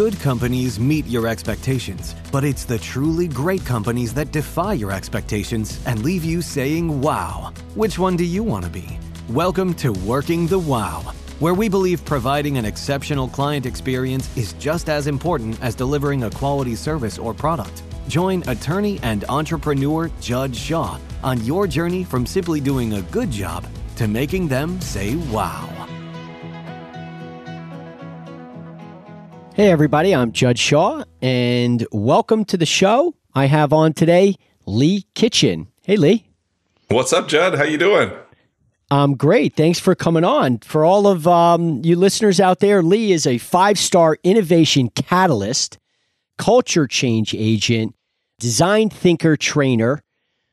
Good companies meet your expectations, but it's the truly great companies that defy your expectations and leave you saying, wow. Which one do you want to be? Welcome to Working the Wow, where we believe providing an exceptional client experience is just as important as delivering a quality service or product. Join attorney and entrepreneur Judd Shaw on your journey from simply doing a good job to making them say wow. Hey, everybody, I'm Judd Shaw, and welcome to the show. I have on today Lee Kitchen. Hey, Lee. What's up, Judd? How you doing? I'm great. Thanks for coming on. For all of um, you listeners out there, Lee is a five star innovation catalyst, culture change agent, design thinker trainer.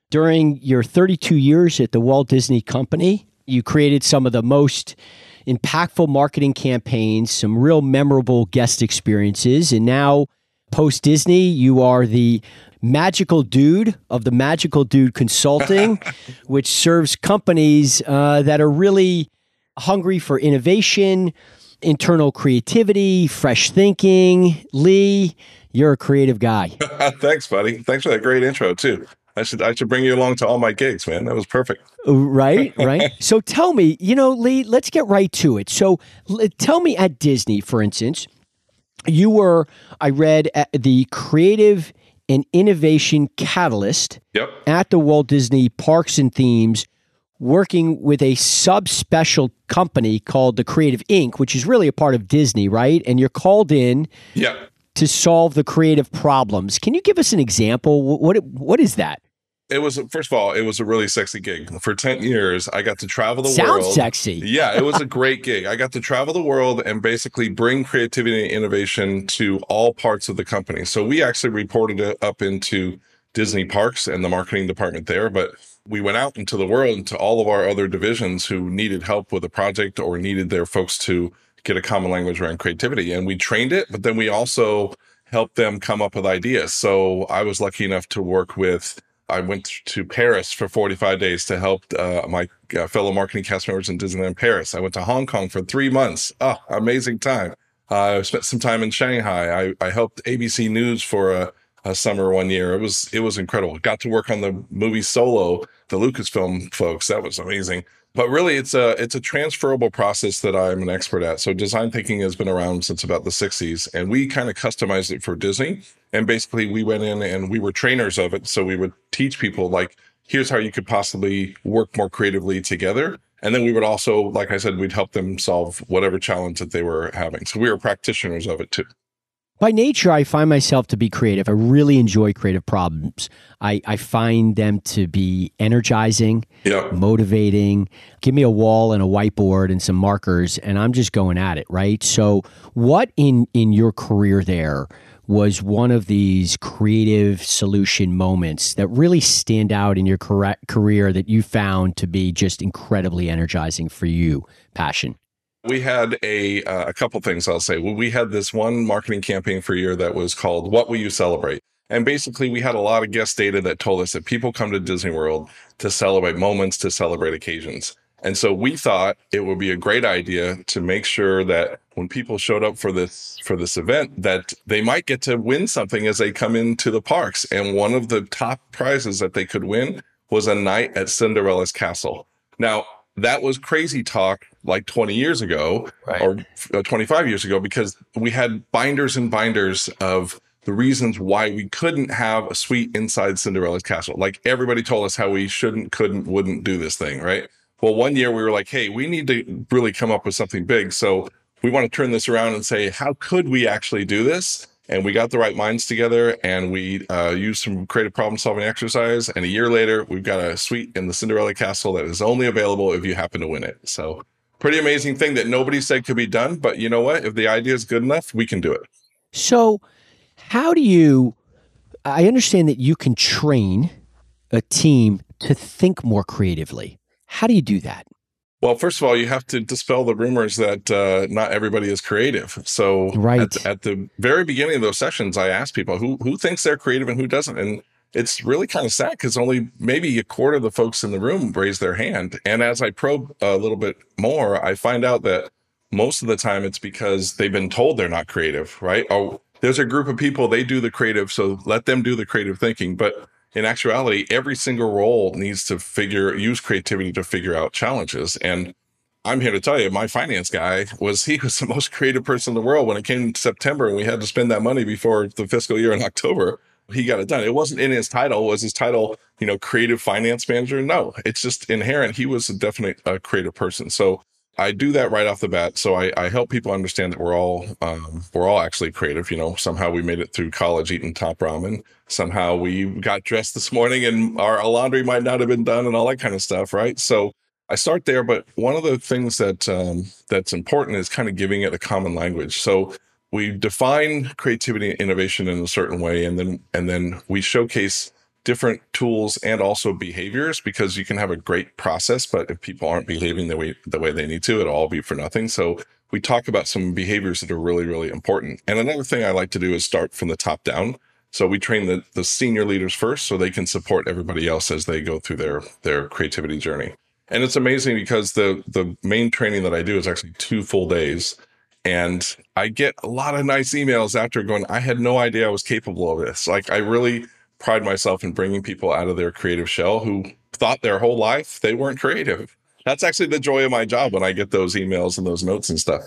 During your 32 years at the Walt Disney Company, you created some of the most impactful marketing campaigns, some real memorable guest experiences. And now, post Disney, you are the magical dude of the Magical Dude Consulting, which serves companies uh, that are really hungry for innovation, internal creativity, fresh thinking. Lee, you're a creative guy. Thanks, buddy. Thanks for that great intro, too. I should I should bring you along to all my gigs, man. That was perfect. Uh, right, right. so tell me, you know, Lee, let's get right to it. So l- tell me at Disney, for instance, you were I read the creative and innovation catalyst yep. at the Walt Disney Parks and Themes working with a subspecial company called the Creative Inc., which is really a part of Disney, right? And you're called in yep. to solve the creative problems. Can you give us an example? What what is that? It was first of all, it was a really sexy gig. For ten years, I got to travel the Sounds world. Sounds sexy. Yeah, it was a great gig. I got to travel the world and basically bring creativity and innovation to all parts of the company. So we actually reported it up into Disney Parks and the marketing department there, but we went out into the world into all of our other divisions who needed help with a project or needed their folks to get a common language around creativity, and we trained it. But then we also helped them come up with ideas. So I was lucky enough to work with I went to Paris for 45 days to help uh, my uh, fellow marketing cast members in Disneyland Paris. I went to Hong Kong for three months. Oh, amazing time. Uh, I spent some time in Shanghai. I, I helped ABC News for a, a, summer one year. It was it was incredible. Got to work on the movie Solo, the Lucasfilm folks. That was amazing but really it's a it's a transferable process that I'm an expert at. So design thinking has been around since about the 60s and we kind of customized it for Disney and basically we went in and we were trainers of it so we would teach people like here's how you could possibly work more creatively together and then we would also like I said we'd help them solve whatever challenge that they were having. So we were practitioners of it too. By nature, I find myself to be creative. I really enjoy creative problems. I, I find them to be energizing, yeah. motivating. Give me a wall and a whiteboard and some markers, and I'm just going at it, right? So, what in, in your career there was one of these creative solution moments that really stand out in your career that you found to be just incredibly energizing for you, passion? We had a uh, a couple things I'll say. We had this one marketing campaign for a year that was called "What Will You Celebrate." And basically, we had a lot of guest data that told us that people come to Disney World to celebrate moments, to celebrate occasions. And so we thought it would be a great idea to make sure that when people showed up for this for this event that they might get to win something as they come into the parks. And one of the top prizes that they could win was a night at Cinderella's castle. Now, that was crazy talk like 20 years ago right. or uh, 25 years ago because we had binders and binders of the reasons why we couldn't have a suite inside Cinderella's castle. Like everybody told us how we shouldn't, couldn't, wouldn't do this thing, right? Well, one year we were like, hey, we need to really come up with something big. So we want to turn this around and say, how could we actually do this? And we got the right minds together and we uh, used some creative problem solving exercise and a year later we've got a suite in the cinderella castle that is only available if you happen to win it. So pretty amazing thing that nobody said could be done but you know what? If the idea is good enough we can do it. So how do you i understand that you can train a team to think more creatively. How do you do that well, first of all, you have to dispel the rumors that uh, not everybody is creative. So, right. at, at, the very beginning of those sessions, I asked people who who thinks they're creative and who doesn't, and it's really kind of sad because only maybe a quarter of the folks in the room raise their hand. And as I probe a little bit more, I find out that most of the time it's because they've been told they're not creative, right? Oh, there's a group of people, they do the creative, so let them do the creative thinking. But in actuality, every single role needs to figure, use creativity to figure out challenges. And I'm here to tell you, my finance guy was, he was the most creative person in the world when it came to September and we had to spend that money before the fiscal year in October. He got it done. It wasn't in his title. Was his title, you know, creative finance manager? No, it's just inherent. He was a definite creative person. So I do that right off the bat. So I, I help people understand that we're all um, we're all actually creative. You know, somehow we made it through college eating top ramen. Somehow we got dressed this morning and our, laundry might not have been done and all that kind of stuff, right? So I start there, but one of the things that um, that's important is kind of giving it a common language. So we define creativity and innovation in a certain way, and then and then we showcase different tools and also behaviors because you can have a great process, but if people aren't behaving the way the way they need to, it'll all be for nothing. So we talk about some behaviors that are really, really important. And another thing I like to do is start from the top down. So we train the, the senior leaders first so they can support everybody else as they go through their their creativity journey. And it's amazing because the the main training that I do is actually two full days. And I get a lot of nice emails after going, I had no idea I was capable of this. Like I really pride myself in bringing people out of their creative shell who thought their whole life they weren't creative. That's actually the joy of my job when I get those emails and those notes and stuff.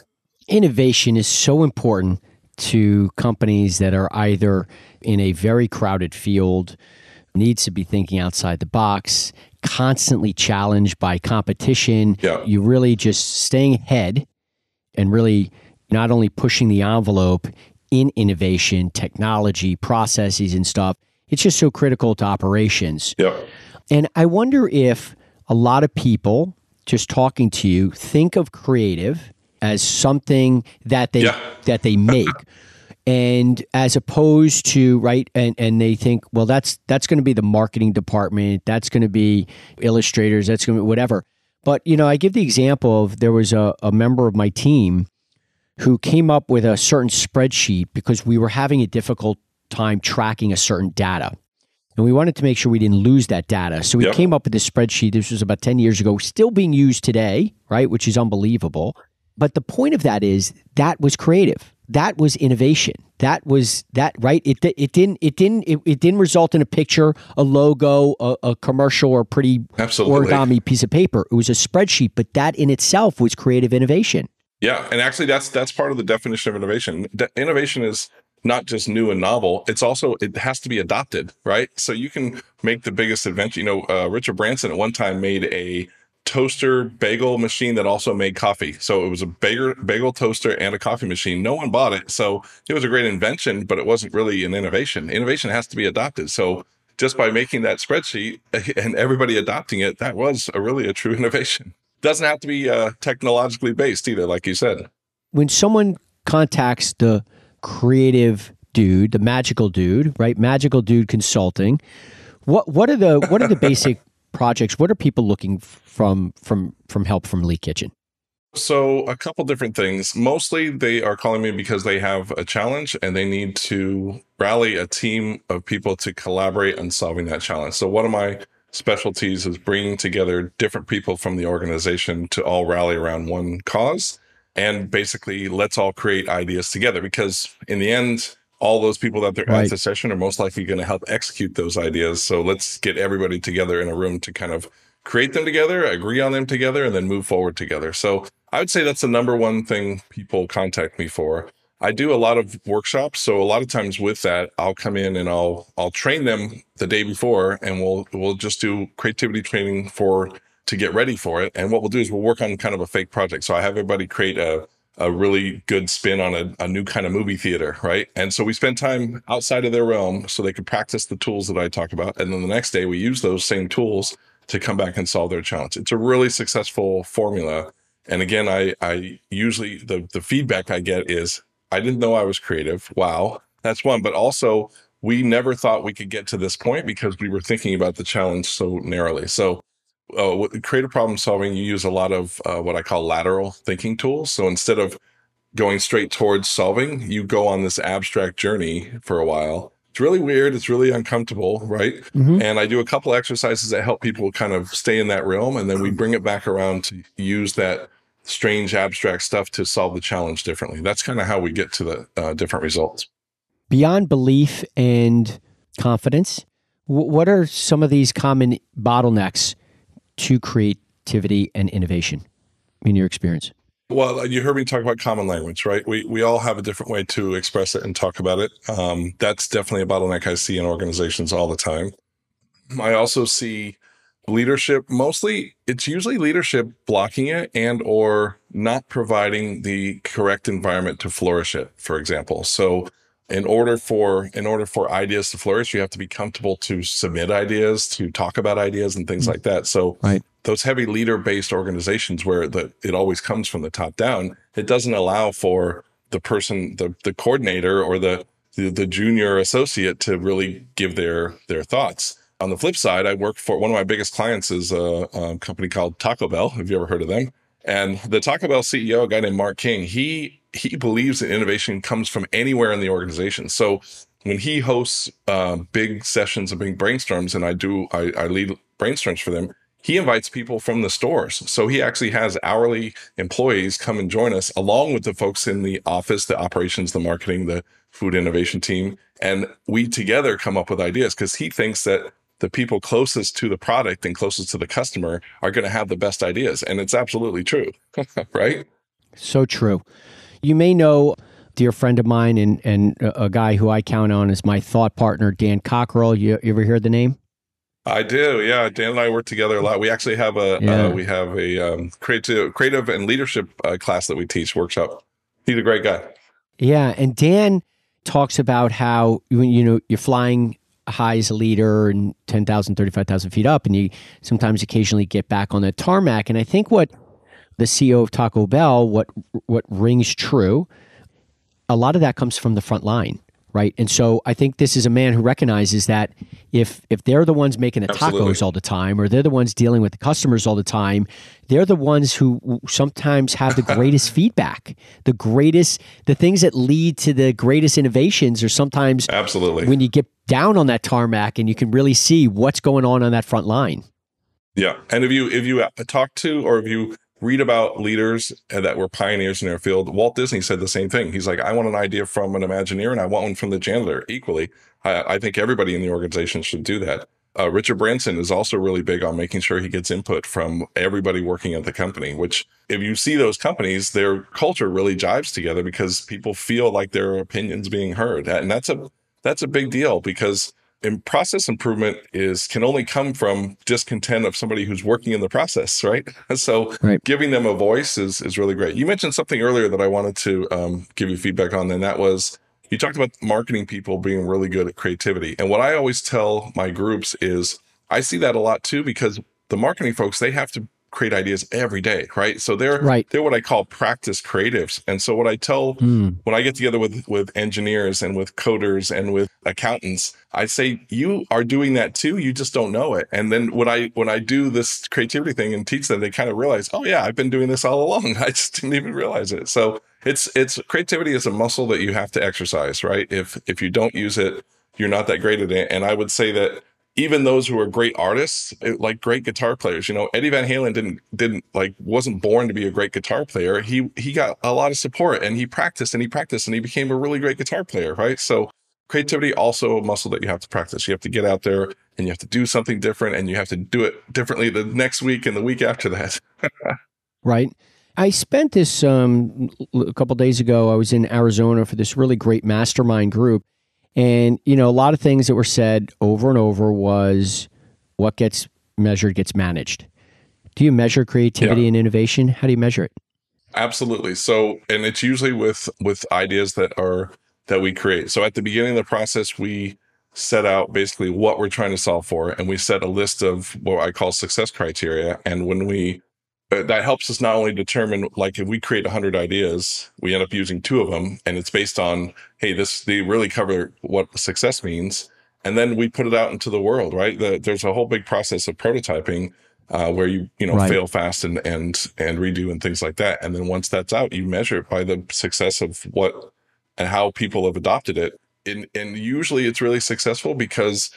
Innovation is so important to companies that are either in a very crowded field, needs to be thinking outside the box, constantly challenged by competition. Yeah. You really just staying ahead and really not only pushing the envelope in innovation, technology, processes, and stuff, it's just so critical to operations. Yep. And I wonder if a lot of people just talking to you think of creative as something that they Yeah. that they make. and as opposed to right and, and they think well that's that's going to be the marketing department that's going to be illustrators that's going to be whatever but you know i give the example of there was a, a member of my team who came up with a certain spreadsheet because we were having a difficult time tracking a certain data. And we wanted to make sure we didn't lose that data. So we Yep. came up with this spreadsheet. This was about 10 years ago, still being used today, right? Which is unbelievable. But the point of that is that was creative. That was innovation. That was that right? It it didn't it didn't it, it didn't result in a picture, a logo, a, a commercial, or a pretty Absolutely. origami piece of paper. It was a spreadsheet, but that in itself was creative innovation. Yeah, and actually, that's that's part of the definition of innovation. De- innovation is not just new and novel; it's also it has to be adopted, right? So you can make the biggest invention. You know, uh, Richard Branson at one time made a toaster bagel machine that also made coffee. So it was a bagel bagel toaster and a coffee machine. No one bought it, so it was a great invention, but it wasn't really an innovation. Innovation has to be adopted. So just by making that spreadsheet and everybody adopting it, that was a really a true innovation. Doesn't have to be uh, technologically based either, like you said. when someone contacts the creative dude, the magical dude, right? Magical dude consulting. What what are the what are the basic projects? What are people looking from from from help from Lee Kitchen? So, a couple different things. Mostly, they are calling me because they have a challenge and they need to rally a team of people to collaborate on solving that challenge. So, one of my specialties is bringing together different people from the organization to all rally around one cause and basically let's all create ideas together because, in the end, all those people that they're Right. at the session are most likely going to help execute those ideas. So, let's get everybody together in a room to kind of create them together, agree on them together, and then move forward together. So I would say that's the number one thing people contact me for. I do a lot of workshops, so a lot of times with that, I'll come in and I'll I'll train them the day before, and we'll we'll just do creativity training for to get ready for it. And what we'll do is we'll work on kind of a fake project. So I have everybody create a a really good spin on a, a new kind of movie theater, right? And so we spend time outside of their realm so they can practice the tools that I talk about. And then the next day we use those same tools to come back and solve their challenge. It's a really successful formula. And again, I, I usually the, the feedback I get is I didn't know I was creative. Wow. That's one. But also we never thought we could get to this point because we were thinking about the challenge so narrowly. So uh, with creative problem solving, you use a lot of uh, what I call lateral thinking tools. So instead of going straight towards solving, you go on this abstract journey for a while. It's really weird. It's really uncomfortable, right? Mhm. And I do a couple exercises that help people kind of stay in that realm, and then we bring it back around to use that strange abstract stuff to solve the challenge differently. That's kind of how we get to the uh, different results. Beyond belief and confidence, what are some of these common bottlenecks to creativity and innovation in your experience? Well, you heard me talk about common language, right? We we all have a different way to express it and talk about it. Um, that's definitely a bottleneck I see in organizations all the time. I also see leadership mostly it's usually leadership blocking it and or not providing the correct environment to flourish it for example so in order for in order for ideas to flourish you have to be comfortable to submit ideas to talk about ideas and things mm-hmm. like that so right. those heavy leader based organizations where the, it always comes from the top down it doesn't allow for the person the the coordinator or the the, the junior associate to really give their their thoughts on the flip side, I work for one of my biggest clients is a, a, company called Taco Bell. Have you ever heard of them? And the Taco Bell CEO, a guy named Mark King, he he believes that innovation comes from anywhere in the organization. So when he hosts uh, big sessions and big brainstorms, and I do I, I lead brainstorms for them, he invites people from the stores. So he actually has hourly employees come and join us along with the folks in the office, the operations, the marketing, the food innovation team. And we together come up with ideas because he thinks that the people closest to the product and closest to the customer are going to have the best ideas. And it's absolutely true, right? So true. You may know dear friend of mine and, and a guy who I count on as my thought partner, Dan Cockerell. You, you ever hear the name? I do, yeah. Dan and I work together a lot. We actually have a uh, yeah. uh, we have a um, creative creative and leadership uh, class that we teach workshop. He's a great guy. Yeah, and Dan talks about how when you know you're flying high as a leader and 10,000, 35,000 feet up, and you sometimes occasionally get back on the tarmac. And I think what the CEO of Taco Bell, what what rings true, a lot of that comes from the front line right? And so I think this is a man who recognizes that if if they're the ones making the Absolutely. tacos all the time, or they're the ones dealing with the customers all the time, they're the ones who sometimes have the greatest feedback, the greatest, the things that lead to the greatest innovations, or sometimes Absolutely when you get down on that tarmac and you can really see what's going on on that front line. Yeah, and if you if you uh, talk to or if you read about leaders that were pioneers in their field. Walt Disney said the same thing. He's like, I want an idea from an Imagineer and I want one from the janitor equally. I, I think everybody in the organization should do that. Uh, Richard Branson is also really big on making sure he gets input from everybody working at the company, which if you see those companies, their culture really jives together because people feel like their opinions being heard. And that's a, that's a big deal because and process improvement is can only come from discontent of somebody who's working in the process, right? So right. giving them a voice is is really great. You mentioned something earlier that I wanted to um, give you feedback on, and that was you talked about marketing people being really good at creativity. And what I always tell my groups is I see that a lot too because the marketing folks they have to create ideas every day, right? So they're right. they're what I call practice creatives. And so what I tell mm. when I get together with with engineers and with coders and with accountants, I say you are doing that too. You just don't know it. And then when I when I do this creativity thing and teach them, they kind of realize, oh yeah, I've been doing this all along. I just didn't even realize it. So it's it's creativity is a muscle that you have to exercise, right? If if you don't use it, you're not that great at it. And I would say that even those who are great artists, like great guitar players, you know, Eddie Van Halen didn't didn't like wasn't born to be a great guitar player. He he got a lot of support and he practiced and he practiced and he became a really great guitar player, right? So creativity also a muscle that you have to practice. You have to get out there and you have to do something different and you have to do it differently the next week and the week after that. right. I spent this um, a couple days ago. I was in Arizona for this really great mastermind group and, you know, a lot of things that were said over and over was what gets measured gets managed. Do you measure creativity yeah. and innovation? How do you measure it? Absolutely. So, and it's usually with with ideas that are that we create. So at the beginning of the process, we set out basically what we're trying to solve for and we set a list of what I call success criteria. And when we uh, that helps us not only determine like if we create 100 ideas we end up using two of them and it's based on hey this they really cover what success means and then we put it out into the world right the, there's a whole big process of prototyping uh, where you you know right. fail fast and and and redo and things like that and then once that's out you measure it by the success of what and how people have adopted it and and usually it's really successful because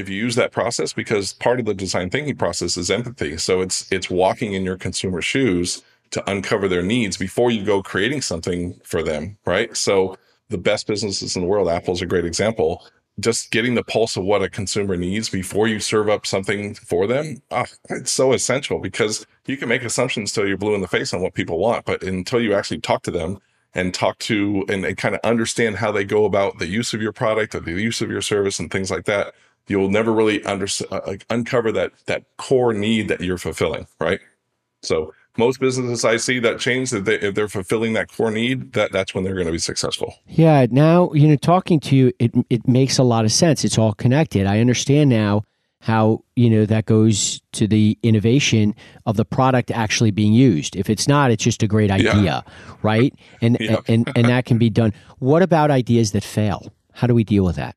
if you use that process because part of the design thinking process is empathy so it's it's walking in your consumer shoes to uncover their needs before you go creating something for them, right? So the best businesses in the world, Apple's a great example. Just getting the pulse of what a consumer needs before you serve up something for them, oh, it's so essential because you can make assumptions till you're blue in the face on what people want, but until you actually talk to them and talk to and, and kind of understand how they go about the use of your product or the use of your service and things like that, you'll never really under, uh, like uncover that that core need that you're fulfilling, right? So most businesses I see that change that they, if they're fulfilling that core need, that that's when they're going to be successful. Yeah. Now you know, talking to you, it it makes a lot of sense. It's all connected. I understand now how you know that goes to the innovation of the product actually being used. If it's not, it's just a great idea, yeah. right? And yeah. and and that can be done. What about ideas that fail? How do we deal with that?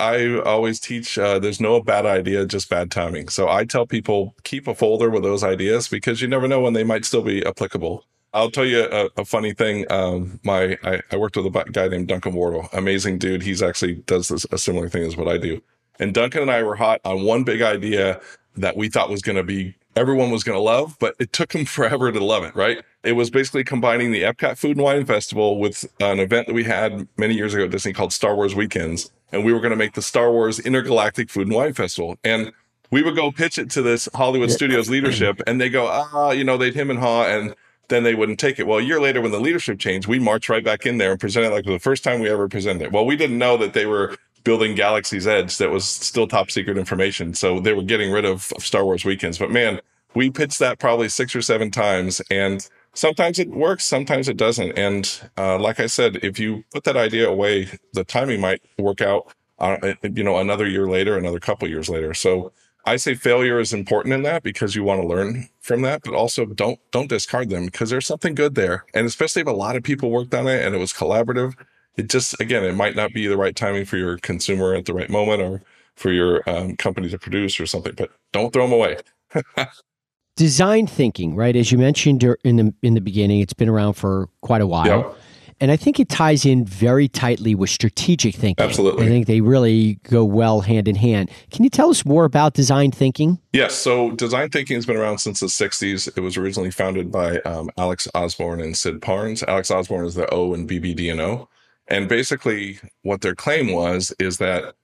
I always teach uh, there's no bad idea, just bad timing. So I tell people keep a folder with those ideas because you never know when they might still be applicable. I'll tell you a, a funny thing. Um, my I, I, worked with a guy named Duncan Wardle, amazing dude. He's actually does this, a similar thing as what I do. And Duncan and I were hot on one big idea that we thought was going to be everyone was going to love, but it took them forever to love it, right? It was basically combining the Epcot Food and Wine Festival with an event that we had many years ago at Disney called Star Wars Weekends. And we were going to make the Star Wars Intergalactic Food and Wine Festival. And we would go pitch it to this Hollywood Studios leadership, and they go, ah, you know, they'd him and haw, and then they wouldn't take it. Well, a year later, when the leadership changed, we marched right back in there and presented like the first time we ever presented it. Well, we didn't know that they were building Galaxy's Edge that was still top secret information. So they were getting rid of, of Star Wars weekends. But man, we pitched that probably six or seven times and sometimes it works, sometimes it doesn't. And uh, like I said, if you put that idea away, the timing might work out, uh, you know, another year later, another couple years later. So I say failure is important in that because you want to learn from that, but also don't don't discard them because there's something good there. And especially if a lot of people worked on it and it was collaborative, it just again it might not be the right timing for your consumer at the right moment or for your um, company to produce or something. But don't throw them away. design thinking, right? As you mentioned in the in the beginning, it's been around for quite a while. Yep. And I think it ties in very tightly with strategic thinking. Absolutely. I think they really go well hand in hand. Can you tell us more about design thinking? Yes. So, design thinking has been around since the 60s. It was originally founded by um, Alex Osborn and Sid Parnes. Alex Osborn is the O in BBDO. And basically, what their claim was is that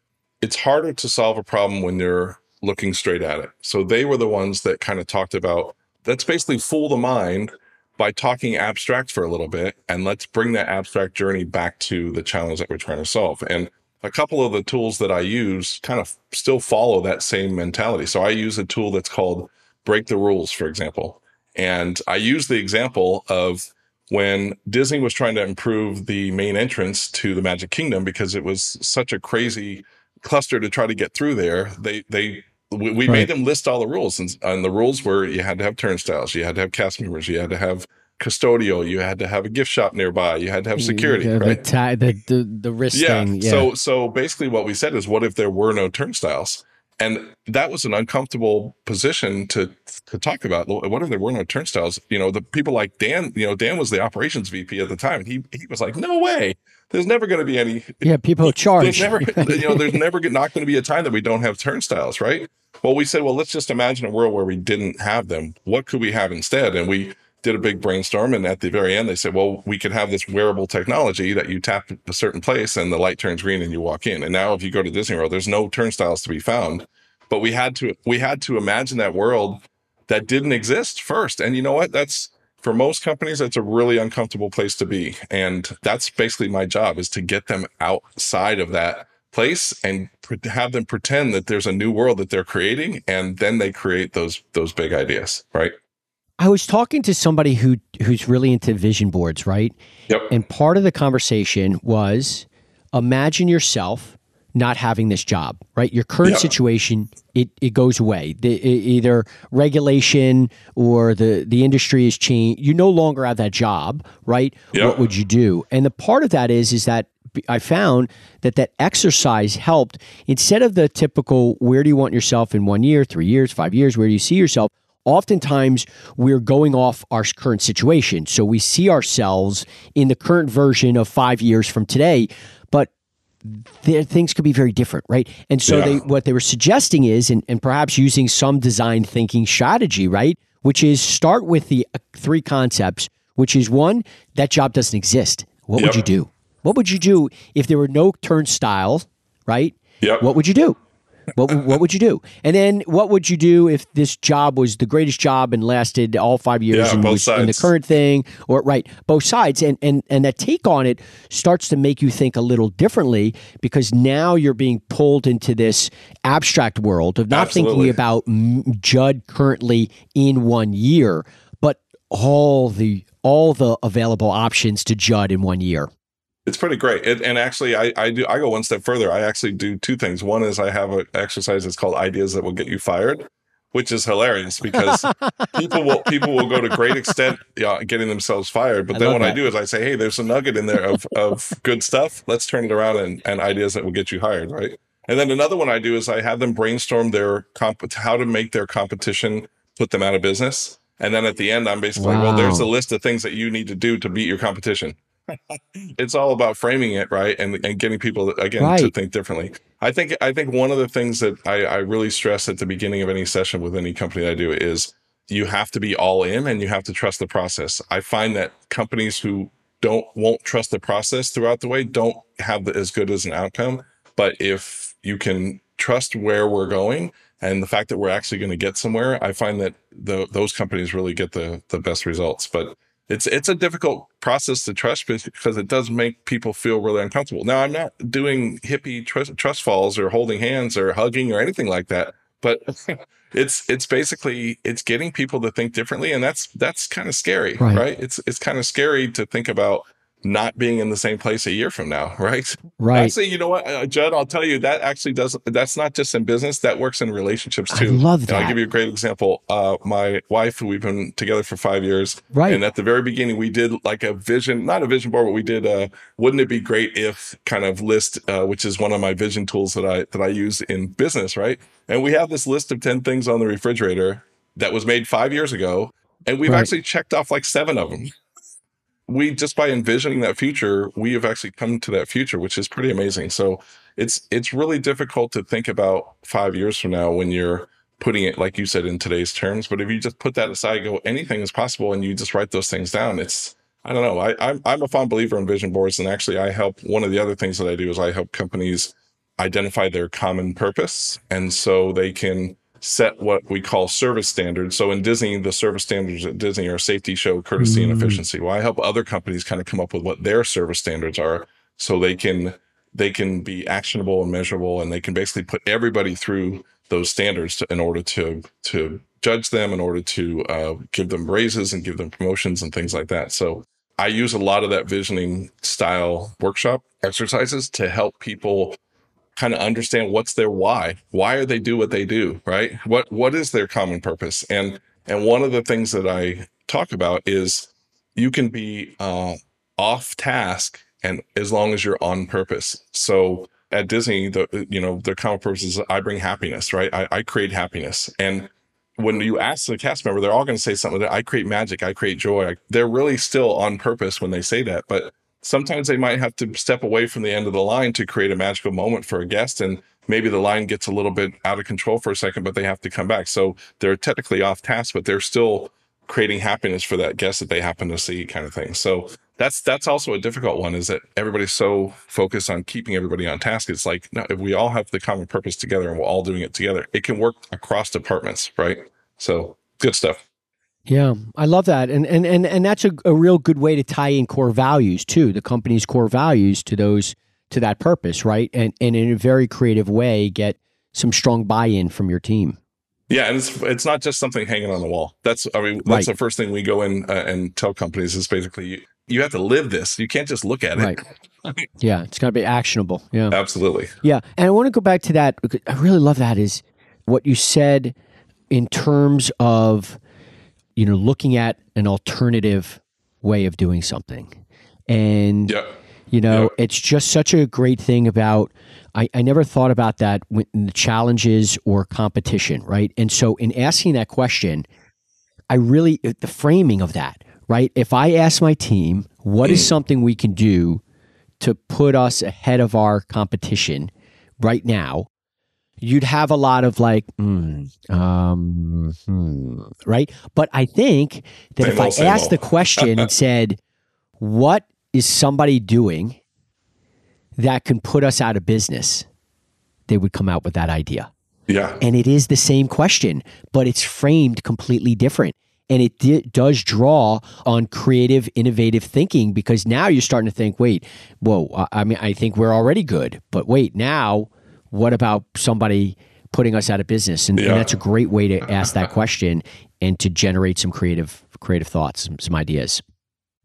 it's harder to solve a problem when you're looking straight at it. So they were the ones that kind of talked about let's basically fool the mind by talking abstract for a little bit and let's bring that abstract journey back to the challenge that we're trying to solve. And a couple of the tools that I use kind of still follow that same mentality. So I use a tool that's called break the rules, for example. And I use the example of when Disney was trying to improve the main entrance to the Magic Kingdom because it was such a crazy cluster to try to get through there. They they we, we right. made them list all the rules, and, and the rules were you had to have turnstiles, you had to have cast members, you had to have custodial, you had to have a gift shop nearby, you had to have mm, security, the, right? The, the, the, the wrist yeah. thing. Yeah. So so basically, what we said is, what if there were no turnstiles? And that was an uncomfortable position to to talk about. What if there were no turnstiles? You know, the people like Dan. You know, Dan was the operations VP at the time. He he was like, no way. There's never going to be any. Yeah, people charge. There's never, you know, there's never not going to be a time that we don't have turnstiles, right? Well, we said, well, let's just imagine a world where we didn't have them. What could we have instead? And we did a big brainstorm. And at the very end, they said, well, we could have this wearable technology that you tap a certain place and the light turns green and you walk in. And now if you go to Disney World, there's no turnstiles to be found. But we had to, we had to imagine that world that didn't exist first. And you know what? That's, for most companies, that's a really uncomfortable place to be. And that's basically my job is to get them outside of that place and have them pretend that there's a new world that they're creating and then they create those those big ideas right i was talking to somebody who who's really into vision boards right yep. and part of the conversation was imagine yourself not having this job right your current yep. situation it, it goes away the, it, either regulation or the the industry is changed you no longer have that job right yep. what would you do and the part of that is is that I found that that exercise helped instead of the typical where do you want yourself in one year, three years, five years, where do you see yourself? Oftentimes, we're going off our current situation. So we see ourselves in the current version of five years from today, but there, things could be very different, right? And so yeah. they, what they were suggesting is, and, and perhaps using some design thinking strategy, right, which is start with the uh, three concepts, which is one, that job doesn't exist. What would you do? What would you do if there were no turnstile, right? Yep. What would you do? What, would- what would you do? And then what would you do if this job was the greatest job and lasted all five years Yeah, and was in the current thing or right both sides and and and that take on it starts to make you think a little differently because now you're being pulled into this abstract world of not thinking about Judd currently in one year but all the all the available options to Judd in one year. It's pretty great. It, and actually, I, I do. I go one step further. I actually do two things. One is I have an exercise that's called "Ideas That Will Get You Fired," which is hilarious because people will people will go to great extent yeah, getting themselves fired. But I then what I do is I say, "Hey, there's a nugget in there of of good stuff. Let's turn it around and, and ideas that will get you hired." Right. And then another one I do is I have them brainstorm their comp- how to make their competition put them out of business. And then at the end, I'm basically like, well, there's a list of things that you need to do to beat your competition it's all about framing it right? And, and getting people again to think differently. I think i think one of the things that I, I really stress at the beginning of any session with any company i do is you have to be all in and you have to trust the process. I find that companies who don't won't trust the process throughout the way don't have the, as good as an outcome. But if you can trust where we're going and the fact that we're actually going to get somewhere i find that the, those companies really get the the best results. But it's it's a difficult process to trust because it does make people feel really uncomfortable. Now, I'm not doing hippie trust, trust falls or holding hands or hugging or anything like that, but it's it's basically it's getting people to think differently, and that's that's kind of scary, Right. right. It's it's kind of scary to think about not being in the same place a year from now, right? Right. Actually, you know what, uh, Judd? I'll tell you that actually does. That's not just in business. That works in relationships too. I love And I'll give you a great example. Uh, my wife, who we've been together for five years, Right. and at the very beginning, we did like a vision, not a vision board, but we did a wouldn't it be great if kind of list, uh, which is one of my vision tools that I that I use in business, right? And we have this list of 10 things on the refrigerator that was made five years ago. And we've Right. actually checked off like seven of them. We just by envisioning that future, we have actually come to that future, which is pretty amazing. So it's it's really difficult to think about five years from now when you're putting it like you said in today's terms. But if you just put that aside, go anything is possible, and you just write those things down, it's I don't know. I, I'm I'm a fond believer in vision boards, and actually, I help. One of the other things that I do is I help companies identify their common purpose, and so they can set what we call service standards. So in Disney, the service standards at Disney are safety, show, courtesy, and Mm. efficiency. Well, I help other companies kind of come up with what their service standards are, so they can they can be actionable and measurable, and they can basically put everybody through those standards to, in order to to judge them, in order to uh, give them raises and give them promotions and things like that. So I use a lot of that visioning style workshop exercises to help people kind of understand what's their why. Why are they do what they do, right? What what is their common purpose? And and one of the things that I talk about is you can be uh, off task and as long as you're on purpose. So at Disney, the you know their common purpose is I bring happiness, right? I, I create happiness, and when you ask the cast member, they're all going to say something I create magic, I create joy. They're really still on purpose when they say that, but sometimes they might have to step away from the end of the line to create a magical moment for a guest and maybe the line gets a little bit out of control for a second but they have to come back. So they're technically off task but they're still creating happiness for that guest that they happen to see kind of thing. So that's that's also a difficult one is that everybody's so focused on keeping everybody on task. It's like no if we all have the common purpose together and we're all doing it together it can work across departments right? So good stuff Yeah, I love that, and and and and that's a, a real good way to tie in core values too, the company's core values to those to that purpose, right? And and in a very creative way, get some strong buy-in from your team. Yeah, and it's it's not just something hanging on the wall. That's I mean that's Right. the first thing we go in uh, and tell companies is basically you, you have to live this. You can't just look at it. Right. Yeah, it's got to be actionable. Yeah. Absolutely. Yeah, and I want to go back to that. because I really love that is what you said in terms of you know looking at an alternative way of doing something, and Yeah. you know Yeah. it's just such a great thing about. I, I never thought about that when in the challenges or competition, right? And so in asking that question, I really uh, the framing of that, right? If I ask my team, what is mm. something we can do to put us ahead of our competition right now? You'd have a lot of like, mm, um, hmm, right? But I think that Same if I old, same asked old. the question and said, what is somebody doing that can put us out of business? They would come out with that idea. Yeah. And it is the same question, but it's framed completely different. And it di- does draw on creative, innovative thinking because now you're starting to think, wait, whoa, I- I mean, I think we're already good, but wait, now what about somebody putting us out of business? And, and that's a great way to ask that question and to generate some creative, creative thoughts, some, some ideas.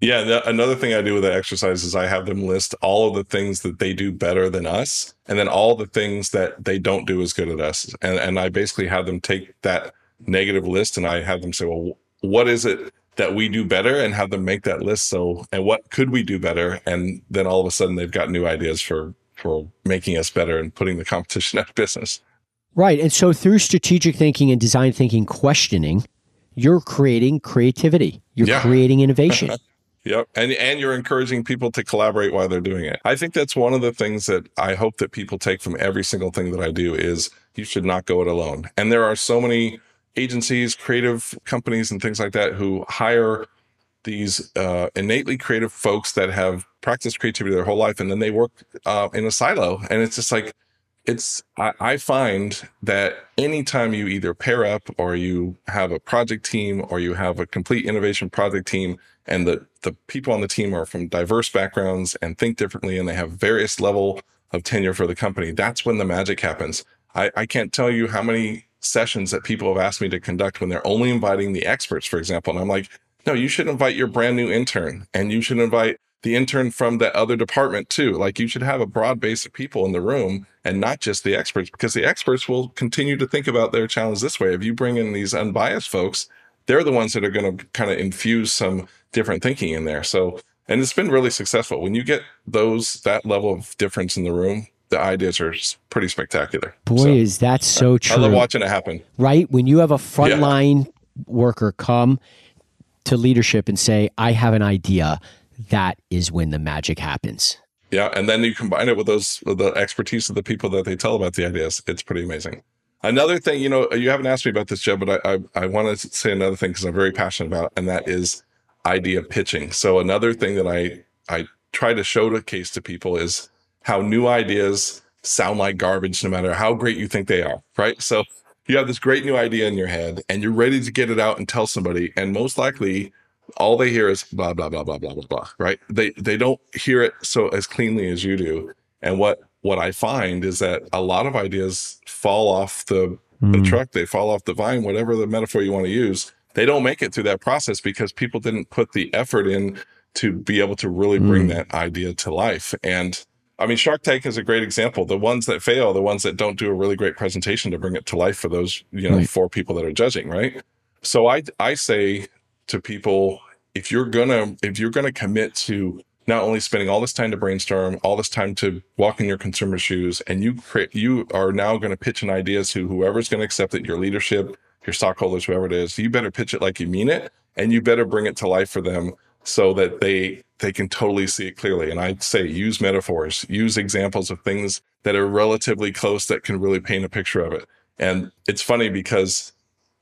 Yeah, the, another thing I do with that exercise is I have them list all of the things that they do better than us, and then all the things that they don't do as good as us. And and I basically have them take that negative list, and I have them say, well, what is it that we do better, and have them make that list. So, and what could we do better? And then all of a sudden, they've got new ideas for for making us better and putting the competition out of business. Right. And so through strategic thinking and design thinking questioning, you're creating creativity, you're Yeah. creating innovation. Yep. And and you're encouraging people to collaborate while they're doing it. I think that's one of the things that I hope that people take from every single thing that I do is you should not go it alone. And there are so many agencies, creative companies and things like that who hire these uh, innately creative folks that have practiced creativity their whole life and then they work uh, in a silo. And it's just like it's I, I find that anytime you either pair up or you have a project team or you have a complete innovation project team and the the people on the team are from diverse backgrounds and think differently and they have various level of tenure for the company that's when the magic happens. I, I can't tell you how many sessions that people have asked me to conduct when they're only inviting the experts for example. And i'm like no you should invite your brand new intern and you should invite the intern from that other department too. Like you should have a broad base of people in the room and not just the experts because the experts will continue to think about their challenge this way. If you bring in these unbiased folks, they're the ones that are going to kind of infuse some different thinking in there. So, and it's been really successful. When you get those, that level of difference in the room, the ideas are pretty spectacular. Boy, So, is that so true? I love watching it happen. right? When you have a frontline worker come to leadership and say, I have an idea, that is when the magic happens. Yeah, and then you combine it with those with the expertise of the people that they tell about the ideas. It's pretty amazing. Another thing, you know, you haven't asked me about this, Joe, but I I, I want to say another thing because I'm very passionate about, it, and that is idea pitching. So another thing that I I try to show the case to people is how new ideas sound like garbage, no matter how great you think they are. Right. So you have this great new idea in your head, and you're ready to get it out and tell somebody, and most likely all they hear is blah blah blah blah blah blah blah right? They they don't hear it so as cleanly as you do. And what what i find is that a lot of ideas fall off the the hmm. truck they fall off the vine whatever the metaphor you want to use. They don't make it through that process because people didn't put the effort in to be able to really bring hmm. that idea to life. And I mean, Shark Tank is a great example. The ones that fail, the ones that don't do a really great presentation to bring it to life for those, you know, Right. four people that are judging, right? So I I say to people, if you're gonna if you're gonna commit to not only spending all this time to brainstorm, all this time to walk in your consumer shoes, and you create you are now going to pitch an idea to whoever's going to accept it, your leadership, your stockholders, whoever it is, you better pitch it like you mean it, and you better bring it to life for them so that they they can totally see it clearly. And I'd say use metaphors, use examples of things that are relatively close that can really paint a picture of it. And it's funny because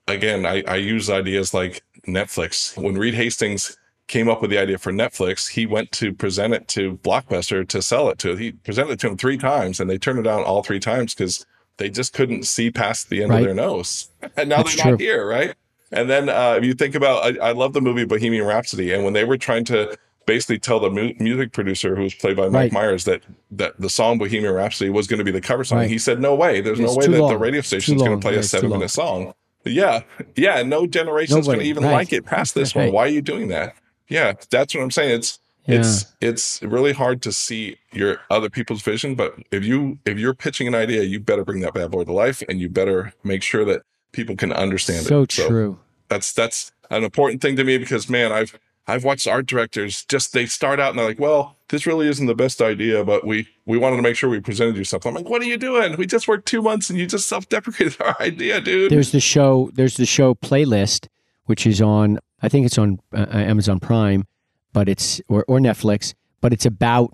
again, I, I use ideas like Netflix. When Reed Hastings came up with the idea for Netflix, he went to present it to Blockbuster to sell it to. He presented it to him three times and they turned it down all three times because they just couldn't see past the end Right. of their nose. And now That's they're not here, right? And then uh, if you think about, I, I love the movie Bohemian Rhapsody, and when they were trying to basically tell the mu- music producer, who was played by Mike Right. Myers, that that the song Bohemian Rhapsody was going to be the cover song, Right. he said, "No way! There's It's no way that the radio station is going to play Yeah, a seven minute song." Yeah, yeah, no generation's going to even right. like it past this one. Why are you doing that? Yeah, that's what I'm saying. It's it's it's really hard to see your other people's vision, but if you if you're pitching an idea, you better bring that bad boy to life, and you better make sure that people can understand it. So true. That's that's an important thing to me because man, I've I've watched art directors just they start out and they're like, well, this really isn't the best idea, but we we wanted to make sure we presented you something. I'm like, what are you doing? We just worked two months and you just self-deprecated our idea, dude. There's the show. There's the show playlist, which is on. I think it's on uh, Amazon Prime, but it's or, or Netflix. But it's about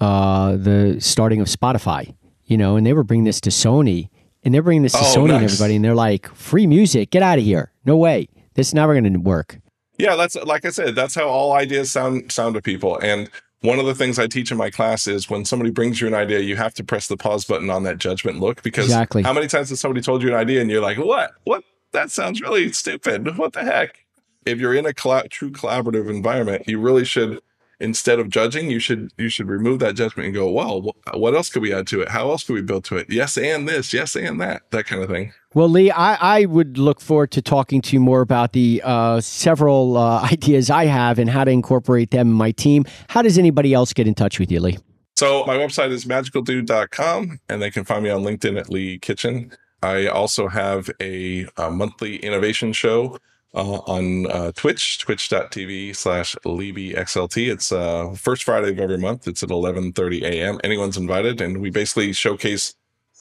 uh, the starting of Spotify. You know, and they were bringing this to Sony, and they're bringing this to Oh, Sony and everybody, and they're like, "Free music, get out of here! No way, this is never going to work." Yeah, that's like I said, that's how all ideas sound sound to people. And one of the things I teach in my class is when somebody brings you an idea, you have to press the pause button on that judgment look because Exactly. how many times has somebody told you an idea and you're like, "What? What? That sounds really stupid. What the heck?" If you're in a colla- true collaborative environment, you really should instead of judging, you should you should remove that judgment and go, "Well, wh- what else could we add to it? How else could we build to it? Yes, and this, yes, and that, that kind of thing." Well, Lee, I, I would look forward to talking to you more about the uh, several uh, ideas I have and how to incorporate them in my team. How does anybody else get in touch with you, Lee? So my website is magicaldude.com and they can find me on LinkedIn at Lee Kitchen. I also have a, a monthly innovation show uh, on uh, Twitch, twitch.tv slash LeeBXLT. It's uh, first Friday of every month. It's at 11.30 a.m. Anyone's invited. And we basically showcase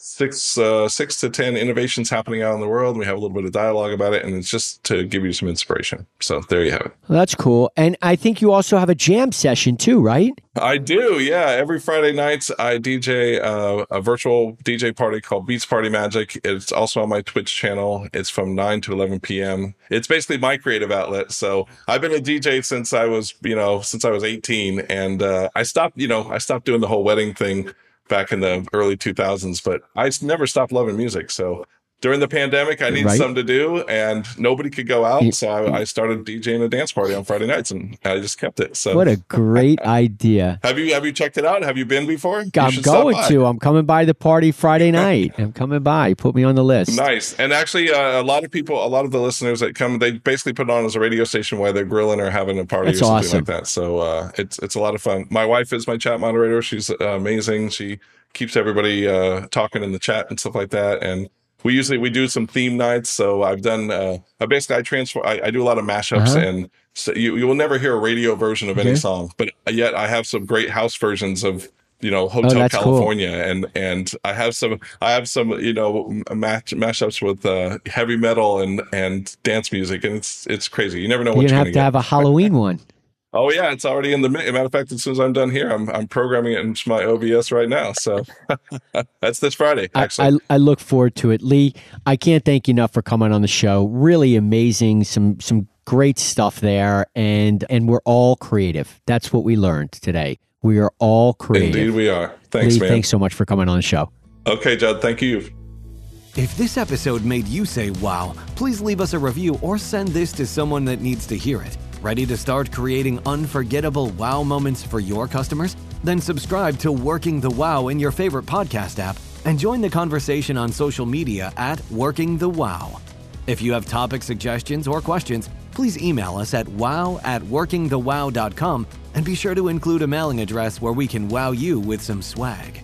six uh, six to 10 innovations happening out in the world. We have a little bit of dialogue about it. And it's just to give you some inspiration. So there you have it. Well, that's cool. And I think you also have a jam session too, right? I do, yeah. Every Friday nights, I DJ uh, a virtual DJ party called Beats Party Magic. It's also on my Twitch channel. It's from 9 to 11 p.m. It's basically my creative outlet. So I've been a DJ since I was, you know, since I was 18. And uh, I stopped, you know, I stopped doing the whole wedding thing back in the early 2000s, but I never stopped loving music. So during the pandemic, I needed Right. something to do and nobody could go out. So I, I started DJing a dance party on Friday nights and I just kept it. So What a great idea. have you have you checked it out? Have you been before? I'm going to. I'm coming by the party Friday night. I'm coming by. Put me on the list. Nice. And actually, uh, a lot of people, a lot of the listeners that come, they basically put it on as a radio station while they're grilling or having a party That's or something awesome. like that. So uh, it's it's a lot of fun. My wife is my chat moderator. She's uh, amazing. She keeps everybody uh, talking in the chat and stuff like that. And we usually we do some theme nights. So I've done. Uh, basically I transfer. I, I do a lot of mashups Uh-huh. and. So you, you will never hear a radio version of any song, but yet I have some great house versions of you know Hotel Oh, that's cool. California and and I have some I have some you know match mashups with uh, heavy metal and and dance music and it's it's crazy. You never know You're what gonna you're have gonna to get. have a Halloween one. Oh yeah, it's already in the mi- matter of fact. As soon as I'm done here, I'm I'm programming it into my OBS right now. So that's this Friday I, actually. I, I look forward to it, Lee. I can't thank you enough for coming on the show. Really amazing, some some great stuff there, and and we're all creative. That's what we learned today. We are all creative. Indeed, we are. Thanks, Lee, man. thanks so much for coming on the show. Okay, Judd. Thank you. If this episode made you say wow, please leave us a review or send this to someone that needs to hear it. Ready to start creating unforgettable wow moments for your customers? Then subscribe to Working the Wow in your favorite podcast app and join the conversation on social media at Working the Wow. If you have topic suggestions or questions, please email us at wow at workingthewow.com and be sure to include a mailing address where we can wow you with some swag.